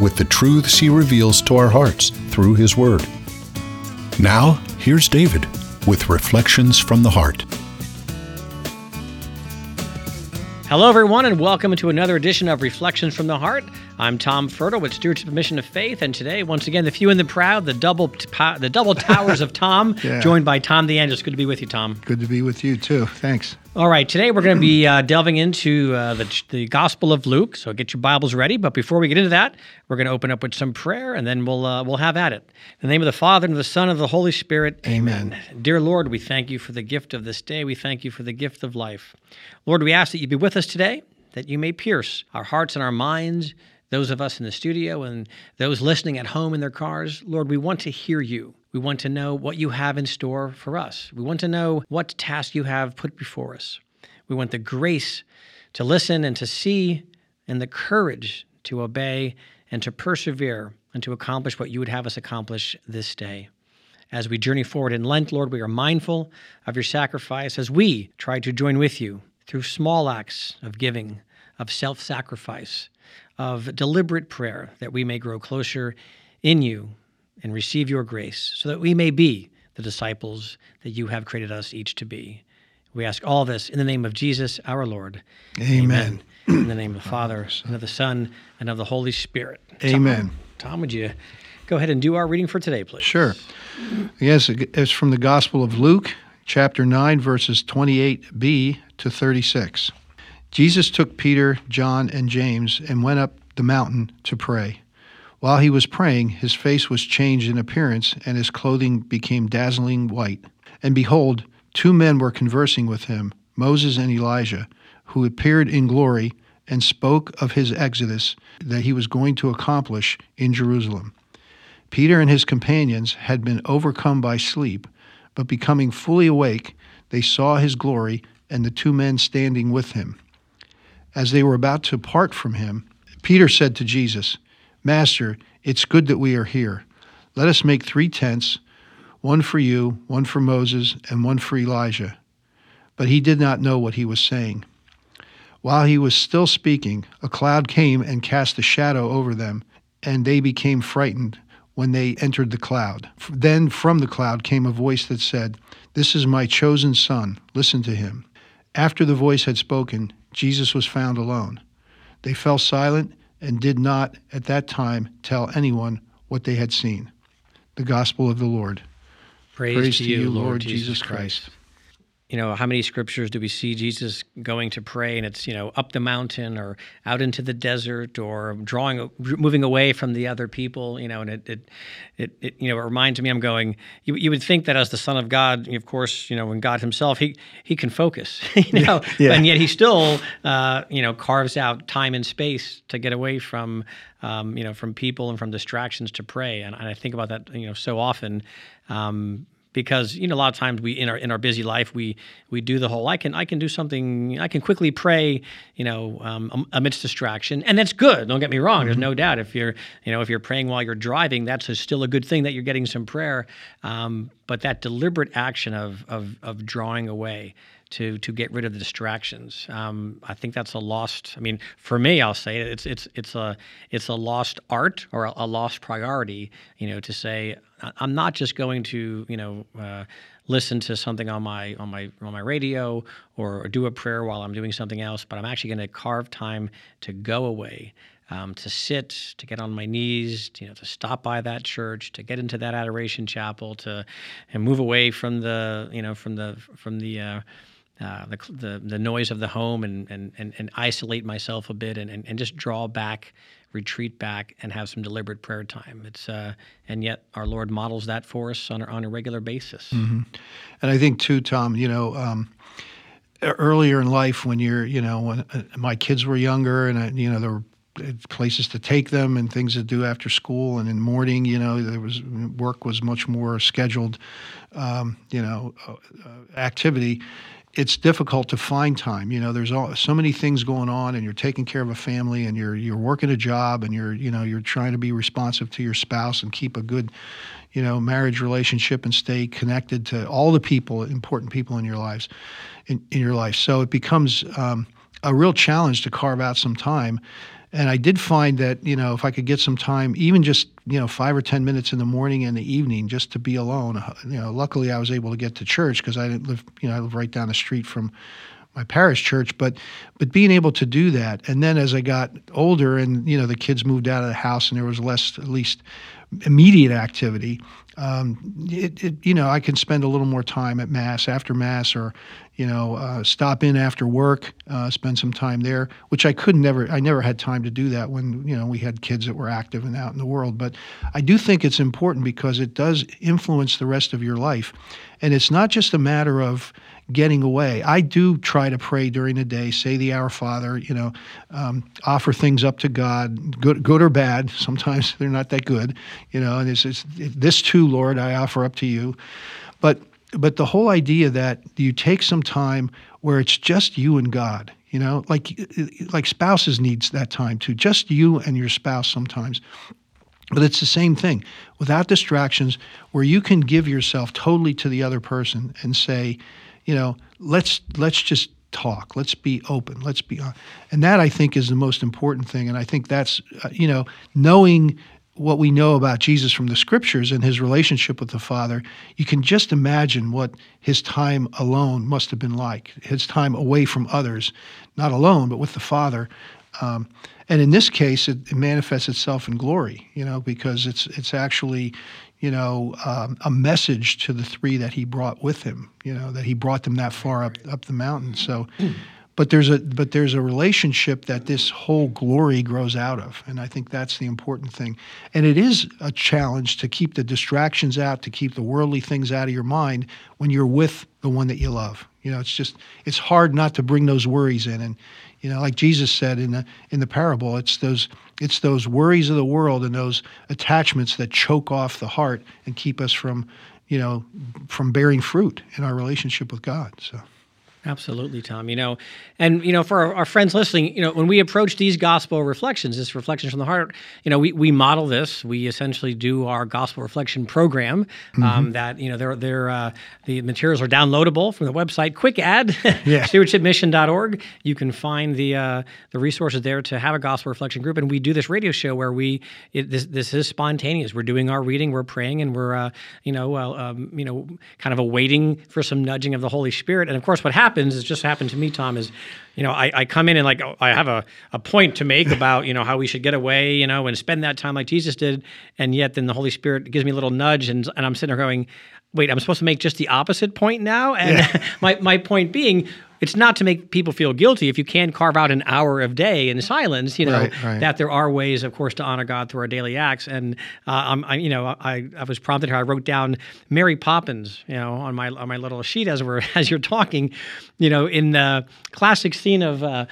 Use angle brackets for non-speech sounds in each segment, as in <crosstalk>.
with the truths he reveals to our hearts through his word. Now, here's David with Reflections from the Heart. Hello, everyone, and welcome to another edition of Reflections from the Heart. I'm Tom Fertile with Stewardship Mission of Faith, and today, once again, the few and the proud, the double the double towers of Tom, <laughs> yeah. joined by Tom DeAngelis. Good to be with you, Tom. Good to be with you too. Thanks. All right, today we're going to be uh, delving into uh, the, the Gospel of Luke. So get your Bibles ready. But before we get into that, we're going to open up with some prayer, and then we'll uh, we'll have at it. In the name of the Father and of the Son and of the Holy Spirit. Amen. Amen. Dear Lord, we thank you for the gift of this day. We thank you for the gift of life. Lord, we ask that you be with us today, that you may pierce our hearts and our minds. Those of us in the studio and those listening at home in their cars, Lord, we want to hear you. We want to know what you have in store for us. We want to know what task you have put before us. We want the grace to listen and to see and the courage to obey and to persevere and to accomplish what you would have us accomplish this day. As we journey forward in Lent, Lord, we are mindful of your sacrifice as we try to join with you through small acts of giving, of self sacrifice, of deliberate prayer, that we may grow closer in you and receive your grace so that we may be the disciples that you have created us each to be. We ask all this in the name of Jesus, our Lord. Amen. Amen. in the name of the Father, and of the Son, and of the Holy Spirit. Amen. Tom, Tom, would you go ahead and do our reading for today, please? Sure. Yes, it's from the Gospel of Luke, chapter 9, verses 28b to 36. Jesus took Peter, John, and James and went up the mountain to pray. While he was praying, his face was changed in appearance, and his clothing became dazzling white. And behold, two men were conversing with him, Moses and Elijah, who appeared in glory and spoke of his exodus that he was going to accomplish in Jerusalem. Peter and his companions had been overcome by sleep, but becoming fully awake, they saw his glory and the two men standing with him. As they were about to part from him, Peter said to Jesus, Master, it's good that we are here. Let us make three tents one for you, one for Moses, and one for Elijah. But he did not know what he was saying. While he was still speaking, a cloud came and cast a shadow over them, and they became frightened when they entered the cloud. Then from the cloud came a voice that said, This is my chosen Son, listen to him. After the voice had spoken, Jesus was found alone. They fell silent and did not at that time tell anyone what they had seen. The Gospel of the Lord. Praise, Praise to, you, Lord Jesus Christ. Christ you know how many scriptures do we see jesus going to pray and it's you know up the mountain or out into the desert or drawing moving away from the other people you know and it it, it, it you know it reminds me i'm going you, you would think that as the son of god of course you know when god himself he he can focus <laughs> you know yeah. and yet he still uh, you know carves out time and space to get away from um, you know from people and from distractions to pray and, and i think about that you know so often um, because you know a lot of times we in our in our busy life we we do the whole I can I can do something I can quickly pray you know um, amidst distraction. And that's good don't get me wrong mm-hmm. there's no doubt. If you're you know if you're praying while you're driving that's a, still a good thing that you're getting some prayer. Um, but that deliberate action of of of drawing away to to get rid of the distractions. Um, I think that's a lost. I mean, for me, I'll say it, it's it's it's a it's a lost art or a, a lost priority. You know, to say I'm not just going to you know. Uh, listen to something on my on my on my radio or, or, do a prayer while I'm doing something else, but I'm actually going to carve time to go away, um, to sit, to get on my knees, to, you know, to stop by that church, to get into that adoration chapel, to and move away from the you know from the from the uh, uh, the, the, the noise of the home and, and, and, and isolate myself a bit and, and, and just draw back, retreat back, and have some deliberate prayer time. It's uh, and yet our Lord models that for us on a, on a regular basis. Mm-hmm. And I think too, Tom, you know. Um, earlier in life, when you're, you know, when uh, my kids were younger, and I, you know, there were places to take them and things to do after school and in morning you know there was work was much more scheduled um, you know uh, uh, activity it's difficult to find time. You know, there's all, so many things going on, and you're taking care of a family, and you're you're working a job, and you're you know you're trying to be responsive to your spouse and keep a good, you know, marriage relationship and stay connected to all the people, important people in your lives, in, in your life. So it becomes um, a real challenge to carve out some time. And I did find that you know if I could get some time, even just you know five or ten minutes in the morning and the evening, just to be alone. Uh, you know, luckily I was able to get to church because I didn't live. You know, I live right down the street from my parish church. But but being able to do that, and then as I got older, and you know the kids moved out of the house, and there was less, at least immediate activity. Um, it, it, you know, I can spend a little more time at mass after mass, or you know, uh, stop in after work, uh, spend some time there, which I could never, I never had time to do that when, you know, we had kids that were active and out in the world. But I do think it's important because it does influence the rest of your life. And it's not just a matter of getting away. I do try to pray during the day, say the Our Father, you know, um, offer things up to God, good, good or bad. <laughs> Sometimes they're not that good, you know, and it's, it's this too, Lord, I offer up to you. But but the whole idea that you take some time where it's just you and God, you know, like like spouses needs that time too, just you and your spouse sometimes. But it's the same thing without distractions, where you can give yourself totally to the other person and say, you know, let's let's just talk. Let's be open. Let's be, on. and that I think is the most important thing. And I think that's, uh, you know, knowing what we know about Jesus from the scriptures and his relationship with the Father, you can just imagine what his time alone must have been like. His time away from others, not alone, but with the Father. Um, and in this case, it, it, manifests itself in glory, you know, because it's it's actually, you know, um, a message to the three that he brought with him, you know, that he brought them that far up up the mountain. So but there's a but there's a relationship that this whole glory grows out of and i think that's the important thing. And it is a challenge to keep the distractions out to keep the worldly things out of your mind when you're with the one that you love. You know it's just it's hard not to bring those worries in. And you know like jesus said in the in the parable it's those it's those worries of the world and those attachments that choke off the heart and keep us from you know from bearing fruit in our relationship with god so Absolutely, Tom. You know, and you know, for our, our, friends listening, you know, when we approach these gospel reflections, this reflections from the heart, you know, we, we model this. We essentially do our gospel reflection program. Um, mm-hmm. That you know, they're, they're uh, the materials are downloadable from the website. Quick ad, yeah. <laughs> stewardshipmission.org. You can find the uh, the resources there to have a gospel reflection group. And we do this radio show where we it, this this is spontaneous. We're doing our reading, we're praying, and we're uh, you know um, you know kind of awaiting for some nudging of the Holy Spirit. And of course, what happens happens, it's just happened to me, Tom, is, you know, I, I come in and like I have a, a point to make about, you know, how we should get away, you know, and spend that time like Jesus did. And yet then the Holy Spirit gives me a little nudge and, and I'm sitting there going, wait, I'm supposed to make just the opposite point now? And yeah. <laughs> my, my point being, it's not to make people feel guilty if you can carve out an hour of day in silence you know right, right. that there are ways of course to honor god through our daily acts and uh, I, you know I, I was prompted here i wrote down mary poppins you know on my on my little sheet as we're <laughs> as you're talking you know in the classic scene of uh,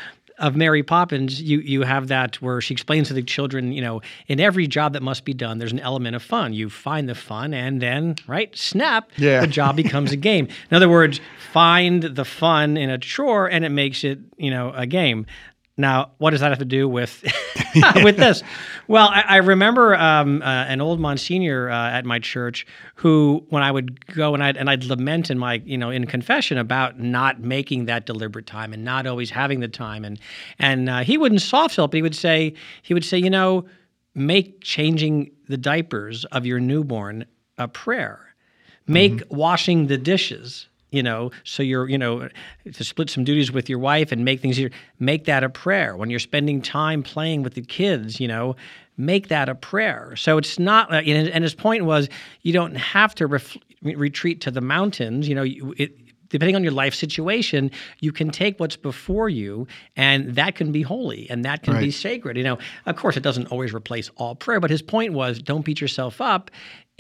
of Mary Poppins, you you have that where she explains to the children, you know, in every job that must be done, there's an element of fun. You find the fun, and then right, snap, yeah. the job becomes a game. In other words, find the fun in a chore, and it makes it, you know, a game. Now, what does that have to do with <laughs> <laughs> with this? Well, I, I remember um, uh, an old Monsignor uh, at my church who, when I would go and I'd and I'd lament in my you know in confession about not making that deliberate time and not always having the time, and and uh, he wouldn't soft sell, but he would say he would say, you know, make changing the diapers of your newborn a prayer, make mm-hmm. washing the dishes you know so you're you know to split some duties with your wife and make things easier make that a prayer when you're spending time playing with the kids you know make that a prayer so it's not uh, and his point was you don't have to ref, retreat to the mountains you know it, depending on your life situation, you can take what's before you, and that can be holy and that can right. be sacred. You know, of course, it doesn't always replace all prayer, but his point was don't beat yourself up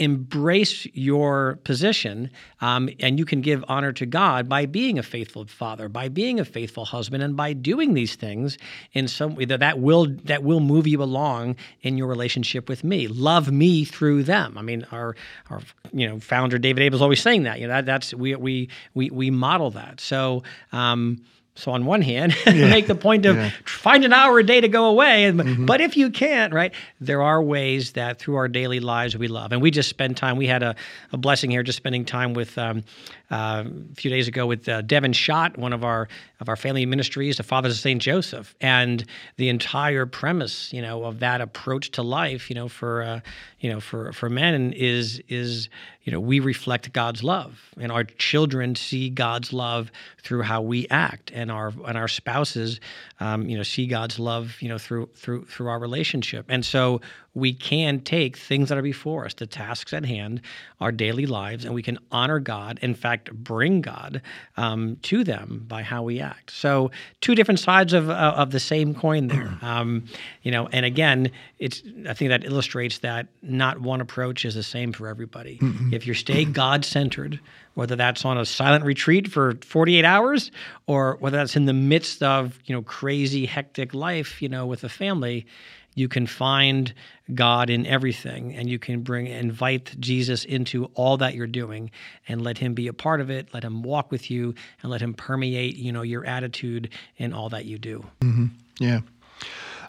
embrace your position um, and you can give honor to God by being a faithful father, by being a faithful husband, and by doing these things in some way that, that will that will move you along in your relationship with me. Love me through them. I mean, our our you know founder David Abel is always saying that. You know that, that's we we we we model that. So. Um, so on one hand, <laughs> yeah. make the point of yeah. find an hour a day to go away. Mm-hmm. But if you can't, right, there are ways that through our daily lives we love. And we just spend time. We had a, a blessing here, just spending time with um, uh, a few days ago with uh, Devin Schott, one of our of our family ministries, the Fathers of Saint Joseph, and the entire premise, you know, of that approach to life, you know, for uh, you know for for men is is you know we reflect God's love, and our children see God's love through how we act, and our and our spouses, um, you know, see God's love, you know, through through through our relationship, and so we can take things that are before us, the tasks at hand, our daily lives, and we can honor God. In fact, bring God um, to them by how we act. So, two different sides of uh, of the same coin there. <clears throat> Um, you know, and again, it's I think that illustrates that not one approach is the same for everybody. Mm-hmm. If you stay God centered, whether that's on a silent retreat for 48 hours or whether that's in the midst of you know crazy hectic life, you know, with a family you can find God in everything and you can bring invite Jesus into all that you're doing and let him be a part of it, let him walk with you and let him permeate, you know, your attitude in all that you do. Mm-hmm. Yeah.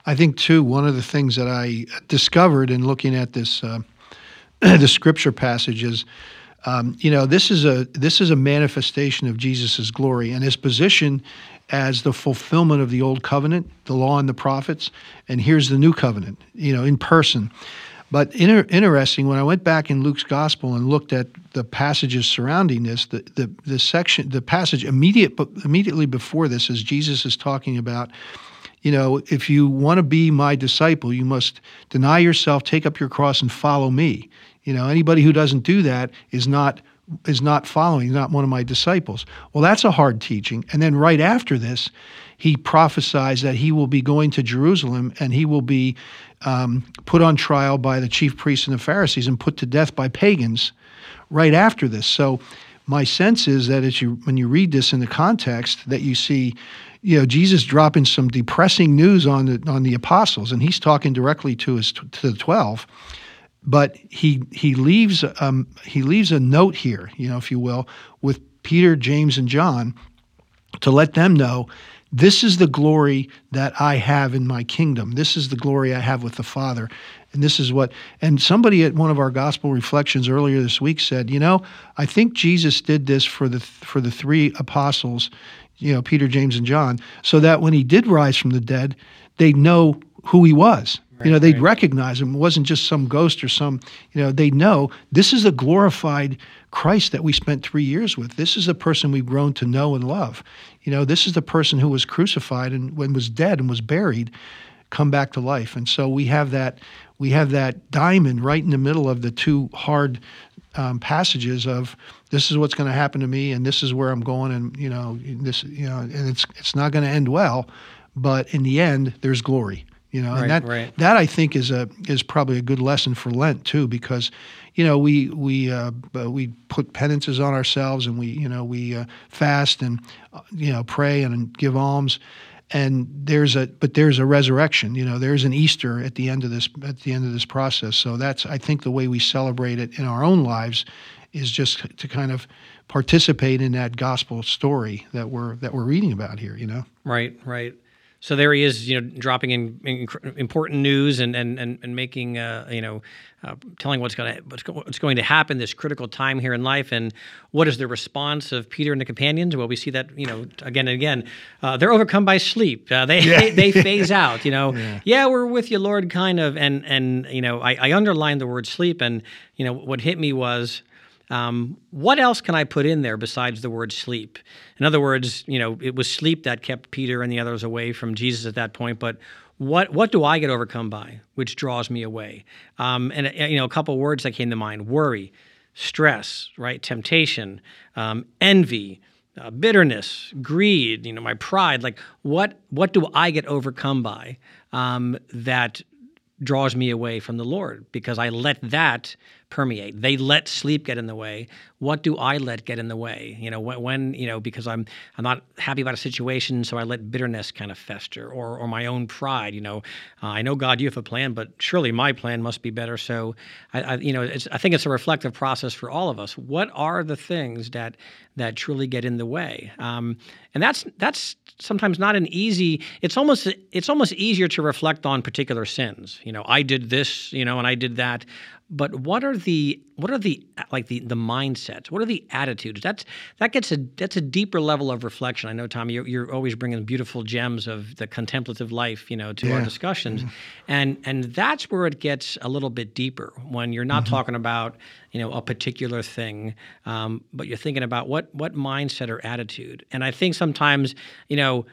I think too one of the things that I discovered in looking at this uh, <clears throat> the scripture passage is um, you know this is a this is a manifestation of Jesus' glory and his position as the fulfillment of the old covenant, the law and the prophets, and here's the new covenant, you know, in person. But inter- interesting, when I went back in Luke's gospel and looked at the passages surrounding this, the, the, the section, the passage immediate, immediately before this, as Jesus is talking about, you know, if you want to be my disciple, you must deny yourself, take up your cross, and follow me. You know, anybody who doesn't do that is not is not following, he's not one of my disciples. Well, that's a hard teaching. And then right after this, he prophesies that he will be going to Jerusalem and he will be um, put on trial by the chief priests and the Pharisees and put to death by pagans right after this. So my sense is that as you when you read this in the context that you see you know Jesus dropping some depressing news on the on the apostles and he's talking directly to his to the 12 but he he leaves um, he leaves a note here, you know, if you will, with Peter, James, and John to let them know this is the glory that I have in my kingdom. This is the glory I have with the Father. And this is what, and somebody at one of our gospel reflections earlier this week said, you know, I think Jesus did this for the for the three apostles, you know, Peter, James, and John, so that when he did rise from the dead, they'd know who he was. Right, you know, they'd right. recognize him. It wasn't just some ghost or some, you know, they know this is a glorified Christ that we spent three years with. This is the person we've grown to know and love. You know, this is the person who was crucified and when was dead and was buried, come back to life. And so we have that we have that diamond right in the middle of the two hard um, passages of this is what's going to happen to me and this is where I'm going and you know this you know and it's it's not going to end well, but in the end there's glory you know, right, and that right. that I think is a is probably a good lesson for Lent too, because you know we we uh, we put penances on ourselves and we you know we uh, fast and uh, you know pray and give alms, and there's a but there's a resurrection. You know, there's an Easter at the end of this at the end of this process. So that's I think the way we celebrate it in our own lives is just to kind of participate in that gospel story that we're that we're reading about here. You know, right, right. So there he is, you know, dropping in, in important news and and and, and making, uh, you know, uh, telling what's going to what's, what's, going to happen this critical time here in life. And what is the response of Peter and the companions? Well, we see that you know again and again. Uh, they're overcome by sleep. Uh, they, yeah. they, <laughs> they phase out. You know, yeah. yeah. we're with you, Lord, kind of. And and you know, I, I underlined the word sleep. And you know, what hit me was um, what else can I put in there besides the word sleep? In other words, you know, it was sleep that kept Peter and the others away from Jesus at that point, but what what do I get overcome by, which draws me away? Um, and uh, you know, a couple words that came to mind: worry, stress, right, temptation, um, envy, uh, bitterness, greed. You know, my pride. Like, what what do I get overcome by um, that draws me away from the Lord because I let that permeate. They let sleep get in the way. What do I let get in the way? You know, when, when, you know because I'm I'm not happy about a situation, so I let bitterness kind of fester, or or my own pride. You know, uh, I know God, you have a plan, but surely my plan must be better. So, I, I you know, I think it's a reflective process for all of us. What are the things that that truly get in the way? Um, and that's that's sometimes not an easy. It's almost it's almost easier to reflect on particular sins. You know, I did this, you know, and I did that but what are the what are the like the the mindsets what are the attitudes that's that gets a that's a deeper level of reflection i know tommy you're, you're always bringing beautiful gems of the contemplative life you know to yeah. our discussions mm-hmm. and and that's where it gets a little bit deeper when you're not mm-hmm. talking about you know a particular thing um, but you're thinking about what what mindset or attitude and i think sometimes you know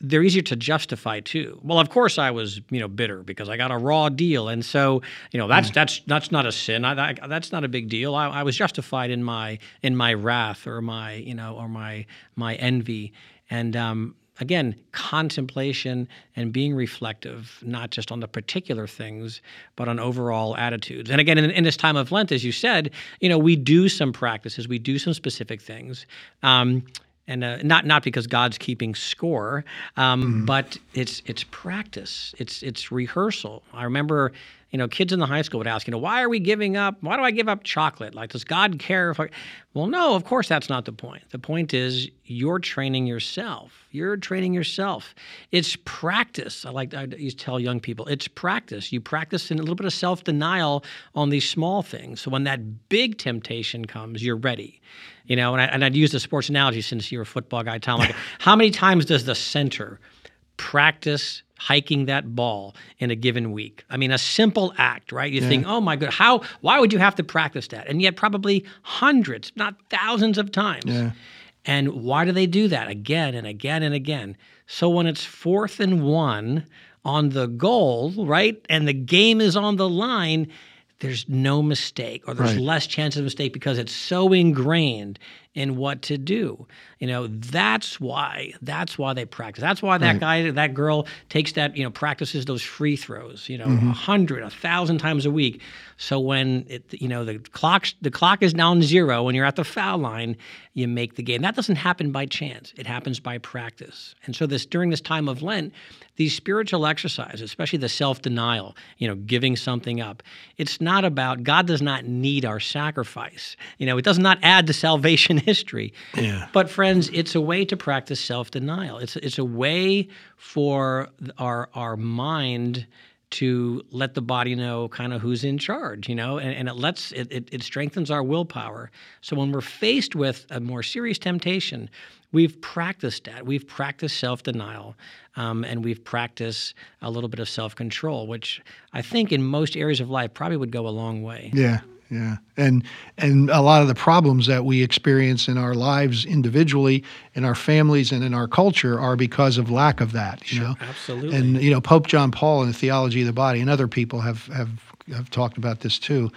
they're easier to justify too. Well, of course I was, you know, bitter because I got a raw deal, and so you know that's mm. that's that's not a sin. I, I, that's not a big deal. I, I, was justified in my in my wrath or my you know or my my envy, and um, again contemplation and being reflective, not just on the particular things, but on overall attitudes. And again, in, in this time of Lent, as you said, you know, we do some practices, we do some specific things. Um, and uh, not not because God's keeping score, um, mm but it's it's practice, it's it's rehearsal. I remember, you know, kids in the high school would ask, you know, why are we giving up? Why do I give up chocolate? Like, does God care if I? Well, no, of course that's not the point. The point is you're training yourself. You're training yourself. It's practice. I like I used to tell young people, it's practice. You practice in a little bit of self denial on these small things. So when that big temptation comes, you're ready. You know, and, I, and I'd use the sports analogy since you're a football guy, Tom. Like, <laughs> how many times does the center practice hiking that ball in a given week? I mean, a simple act, right? You yeah. think, oh my God, how? Why would you have to practice that? And yet, probably hundreds, not thousands of times. Yeah. And why do they do that again and again and again? So when it's fourth and one on the goal, right, and the game is on the line, there's no mistake or there's right. less chance of mistake because it's so ingrained in what to do. You know, that's why that's why they practice. That's why that right. guy, that girl takes that, you know, practices those free throws, you know, mm-hmm. a hundred, a thousand times a week. So when it, you know, the clock the clock is down zero when you're at the foul line, you make the game. That doesn't happen by chance. It happens by practice. And so this during this time of Lent, these spiritual exercises, especially the self-denial, you know, giving something up, it's not about God does not need our sacrifice. You know, it does not add to salvation history. Yeah. But friends, it's a way to practice self-denial. It's it's a way for our our mind to let the body know kind of who's in charge, you know, and, and it lets it, it, it strengthens our willpower. So when we're faced with a more serious temptation, we've practiced that. We've practiced self denial um, and we've practiced a little bit of self control, which I think in most areas of life probably would go a long way. Yeah, yeah. And and a lot of the problems that we experience in our lives individually in our families and in our culture are because of lack of that you sure, know? Absolutely. And you know pope john paul in the theology of the body and other people have have have talked about this too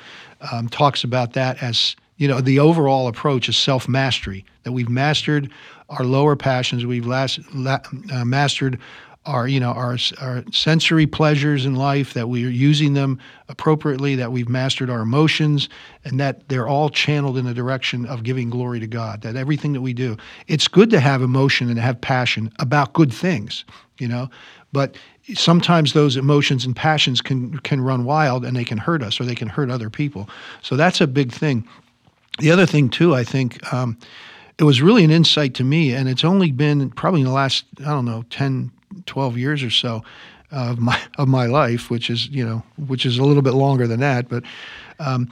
um, talks about that as you know the overall approach is self mastery that we've mastered our lower passions we've last, la, uh, mastered our you know our our sensory pleasures in life that we are using them appropriately that we've mastered our emotions and that they're all channeled in the direction of giving glory to God that everything that we do it's good to have emotion and to have passion about good things you know? But sometimes those emotions and passions can can run wild and they can hurt us or they can hurt other people. So that's a big thing. The other thing too i think um, it was really an insight to me and it's only been probably in the last i don't know 10 12 years or so of my of my life, which is you know which is a little bit longer than that, but. Um,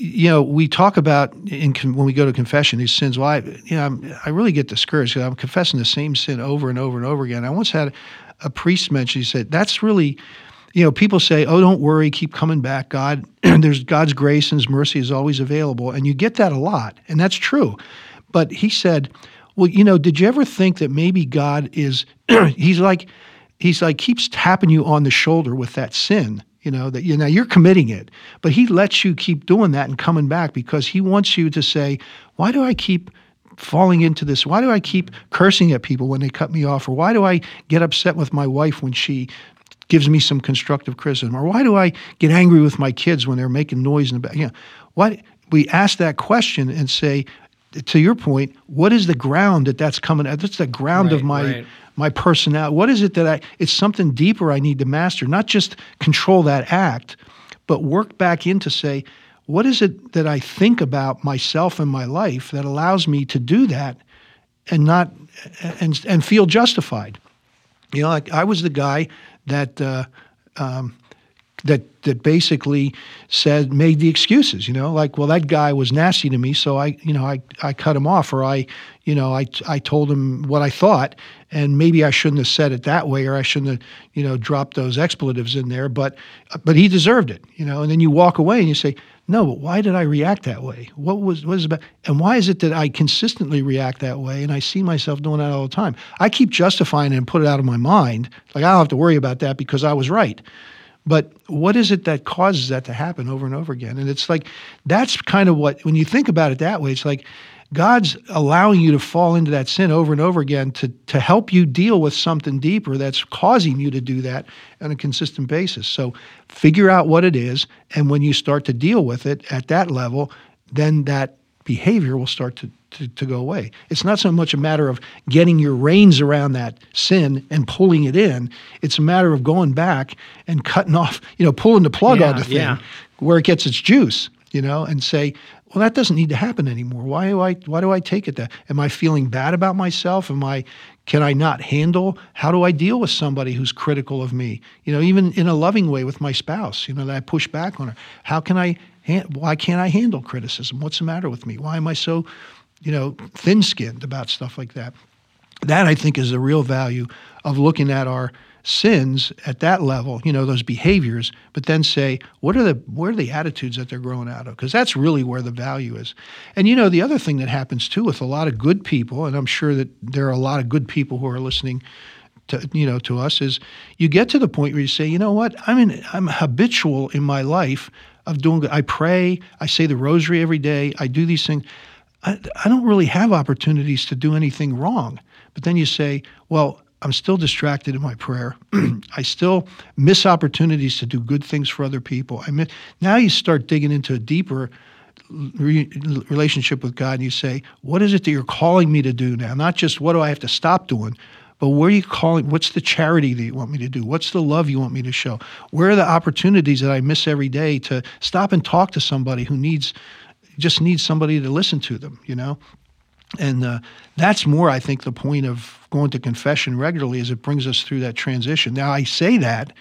you know, we talk about in when we go to confession these sins. Well, I, you know, I'm, i really get discouraged because I'm confessing the same sin over and over and over again. I once had a priest mention. He said, "That's really, you know, people say, oh, don't worry, keep coming back. God, <clears throat> there's God's grace and His mercy is always available, and you get that a lot, and that's true." But he said, well, you know, did you ever think that maybe God is, <clears throat> he's like, he's like, keeps tapping you on the shoulder with that sin, you know, that you know, you're committing it, but he lets you keep doing that and coming back because he wants you to say, why do I keep falling into this? Why do I keep cursing at people when they cut me off? Or why do I get upset with my wife when she gives me some constructive criticism? Or why do I get angry with my kids when they're making noise in the back? You know, why we ask that question and say, to your point, what is the ground that that's coming at? That's the ground right, of my right. my personality. What is it that I? It's something deeper I need to master. Not just control that act, but work back in to say, what is it that I think about myself and my life that allows me to do that, and not and and feel justified. You know, like I was the guy that. Uh, um, that that basically said made the excuses you know like well that guy was nasty to me so i you know i i cut him off or i you know i i told him what i thought and maybe i shouldn't have said it that way or i shouldn't have you know dropped those expletives in there but but he deserved it you know and then you walk away and you say no but why did i react that way? What was what is about and why is it that i consistently react that way and i see myself doing that all the time? I keep justifying it and put it out of my mind like i don't have to worry about that because i was right but what is it that causes that to happen over and over again? And it's like, that's kind of what, when you think about it that way, it's like God's allowing you to fall into that sin over and over again to, to help you deal with something deeper that's causing you to do that on a consistent basis. So figure out what it is. And when you start to deal with it at that level, then that behavior will start to, to, to, go away. It's not so much a matter of getting your reins around that sin and pulling it in. It's a matter of going back and cutting off, you know, pulling the plug yeah, on the thing yeah. where it gets its juice, you know, and say, well, that doesn't need to happen anymore. Why do I why do I take it that? Am I feeling bad about myself? Am I can I not handle? How do I deal with somebody who's critical of me? You know, even in a loving way with my spouse, you know, that I push back on her. How can I why can't I handle criticism? What's the matter with me? Why am I so, you know, thin-skinned about stuff like that? That I think is the real value of looking at our sins at that level, you know, those behaviors, but then say, what are the what are the attitudes that they're growing out of? Because that's really where the value is. And you know, the other thing that happens too with a lot of good people, and I'm sure that there are a lot of good people who are listening to you know to us, is you get to the point where you say, you know what, I'm in, I'm habitual in my life of doing. I pray, I say the rosary every day, I do these things. I, I don't really have opportunities to do anything wrong. But then you say, well, I'm still distracted in my prayer. <clears throat> I still miss opportunities to do good things for other people. I miss, now you start digging into a deeper re- relationship with God and you say, what is it that you're calling me to do now? Not just what do I have to stop doing, but where are you calling? What's the charity that you want me to do? What's the love you want me to show? Where are the opportunities that I miss every day to stop and talk to somebody who needs just needs somebody to listen to them? You know, and uh, that's more, I think, the point of going to confession regularly is it brings us through that transition. Now, I say that,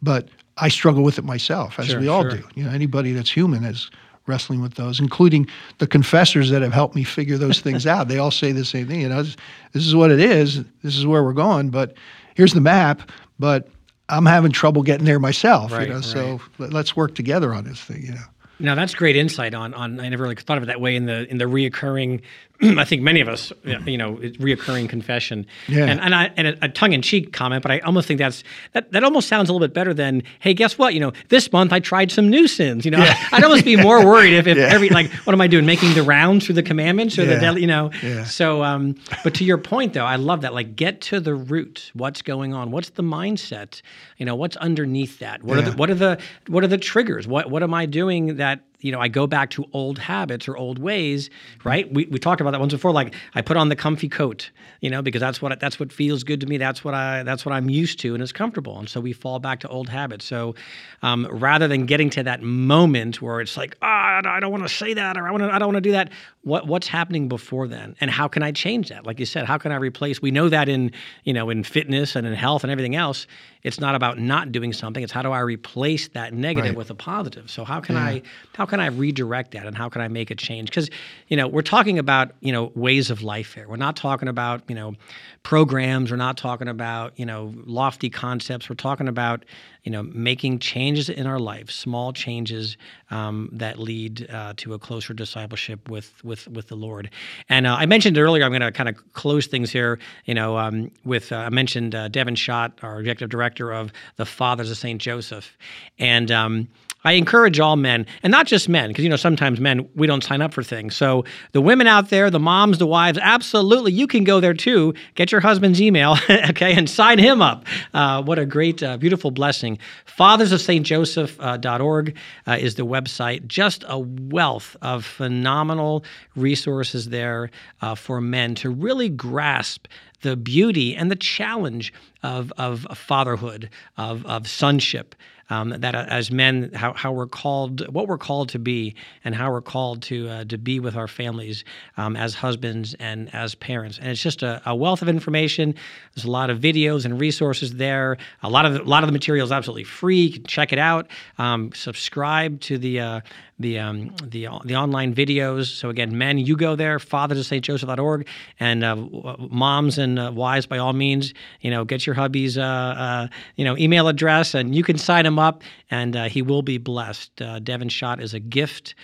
but I struggle with it myself, as Sure, we all sure. do. You know, anybody that's human is wrestling with those, including the confessors that have helped me figure those <laughs> things out. They all say the same thing. You know, this, this is what it is. This is where we're going. But here's the map. But I'm having trouble getting there myself. Right, you know, so right. let- let's work together on this thing. You know. Now that's great insight on on. I never really thought of it that way in the in the reoccurring. <clears throat> I think many of us, you know, it's reoccurring confession. Yeah. And and, I, and a, a tongue in cheek comment, but I almost think that's that that almost sounds a little bit better than hey, guess what? You know, this month I tried some new sins. You know, I'd almost be more worried if, if <laughs> Yeah. every like what am I doing? Making the rounds through the commandments or the Yeah. daily, you know. Yeah. So, um, but to your point though, I love that. Like, get to the root. What's going on? What's the mindset? You know, what's underneath that? What are the what are the what are the triggers? What what am I doing that you know I go back to old habits or old ways? Right? We we talked about that once before. Like I put on the comfy coat, you know, because that's what that's what feels good to me. That's what I that's what I'm used to and is comfortable. And so we fall back to old habits. So um, rather than getting to that moment where it's like ah I don't want to say that or I want to I don't want to do that. What what's happening before then? And how can I change that? Like you said, how can I replace? We know that in you know in fitness and in health and everything else, it's not about not doing something. It's how do I replace that negative Right. with a positive? So how can I how can I redirect that and how can I make a change? Because you know we're talking about you know ways of life here. We're not talking about you know programs. We're not talking about you know lofty concepts. We're talking about you know making changes in our life, small changes um, that lead uh, to a closer discipleship with with with the Lord. And uh, I mentioned earlier, I'm going to kind of close things here. You know, um, with uh, I mentioned uh, Devin Schott, our executive director of the Fathers of Saint Joseph, and um, I encourage all men, and not just men, because you know sometimes men we don't sign up for things. So the women out there, the moms, the wives, absolutely, you can go there too. Get your husband's email, <laughs> okay, and sign him up. Uh, what a great, uh, beautiful blessing. Fathers of Saint Joseph.org uh, uh, is the website. Just a wealth of phenomenal resources there uh, for men to really grasp the beauty and the challenge of, of fatherhood, of, of sonship, um, that uh, as men, how, how we're called, what we're called to be, and how we're called to uh, to be with our families um, as husbands and as parents. And it's just a, a, wealth of information. There's a lot of videos and resources there. A lot of the, a lot of the material is absolutely free. You can check it out. Um, subscribe to the uh, the um, the the online videos. So again, men, you go there, fathers of St. Joseph.org, and uh, moms and uh, wives, by all means, you know, get your hubby's uh, uh, you know email address, and you can sign him up, and uh, he will be blessed. Uh, Devin Schott is a gift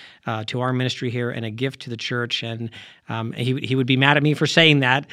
to our ministry here and a gift to the church, and um, he he would be mad at me for saying that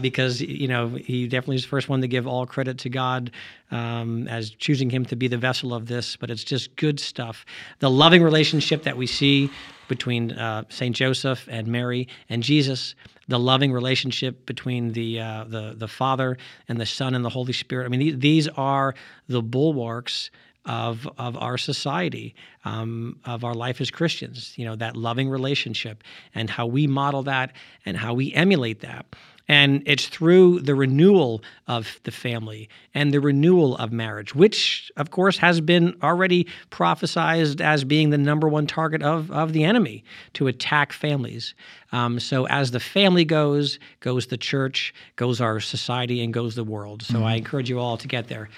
because you know he definitely is the first one to give all credit to God um, as choosing him to be the vessel of this, but it's just good stuff. The loving relationship that we see between uh, Saint Joseph and Mary and Jesus, the loving relationship between the uh, the the Father and the Son and the Holy Spirit. I mean, these are the bulwarks of of our society, um, of our life as Christians. You know, that loving relationship and how we model that and how we emulate that. And it's through the renewal of the family and the renewal of marriage, which, of course, has been already prophesized as being the number one target of, of the enemy to attack families. Um, so, as the family goes, goes the church, goes our society, and goes the world. So, mm-hmm. I encourage you all to get there.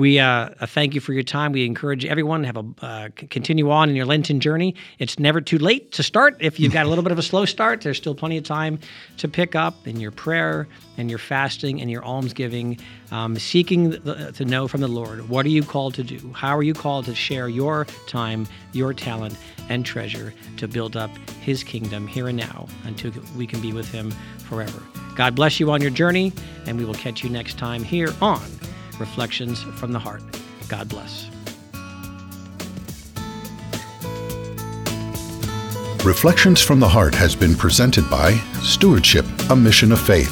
We uh, thank you for your time. We encourage everyone to have a uh, continue on in your Lenten journey. It's never too late to start. If you've got a little bit of a slow start, there's still plenty of time to pick up in your prayer and your fasting and your almsgiving, um, seeking the, to know from the Lord what are you called to do? How are you called to share your time, your talent, and treasure to build up His kingdom here and now until we can be with Him forever. God bless you on your journey, and we will catch you next time here on Reflections from the Heart. God bless. Reflections from the Heart has been presented by Stewardship, a Mission of Faith.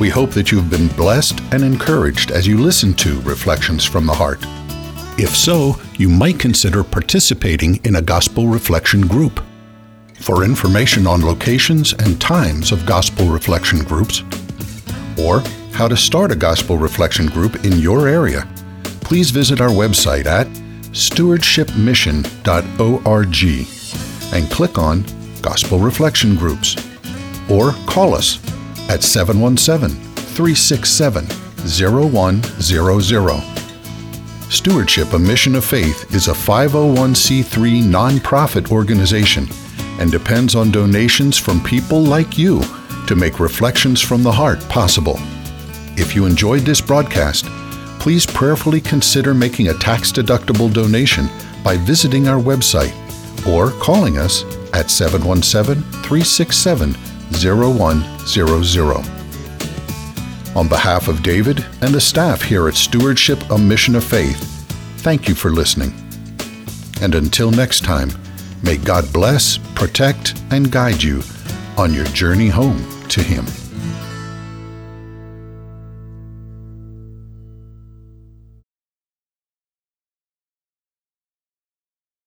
We hope that you've been blessed and encouraged as you listen to Reflections from the Heart. If so, you might consider participating in a gospel reflection group. For information on locations and times of gospel reflection groups, or how to start a gospel reflection group in your area, please visit our website at stewardshipmission.org and click on Gospel Reflection Groups or call us at 717 367 0100. Stewardship, a Mission of Faith, is a 501c3 nonprofit organization and depends on donations from people like you to make Reflections from the Heart possible. If you enjoyed this broadcast, please prayerfully consider making a tax deductible donation by visiting our website or calling us at 717 367 0100. On behalf of David and the staff here at Stewardship, a Mission of Faith, thank you for listening. And until next time, may God bless, protect, and guide you on your journey home to Him.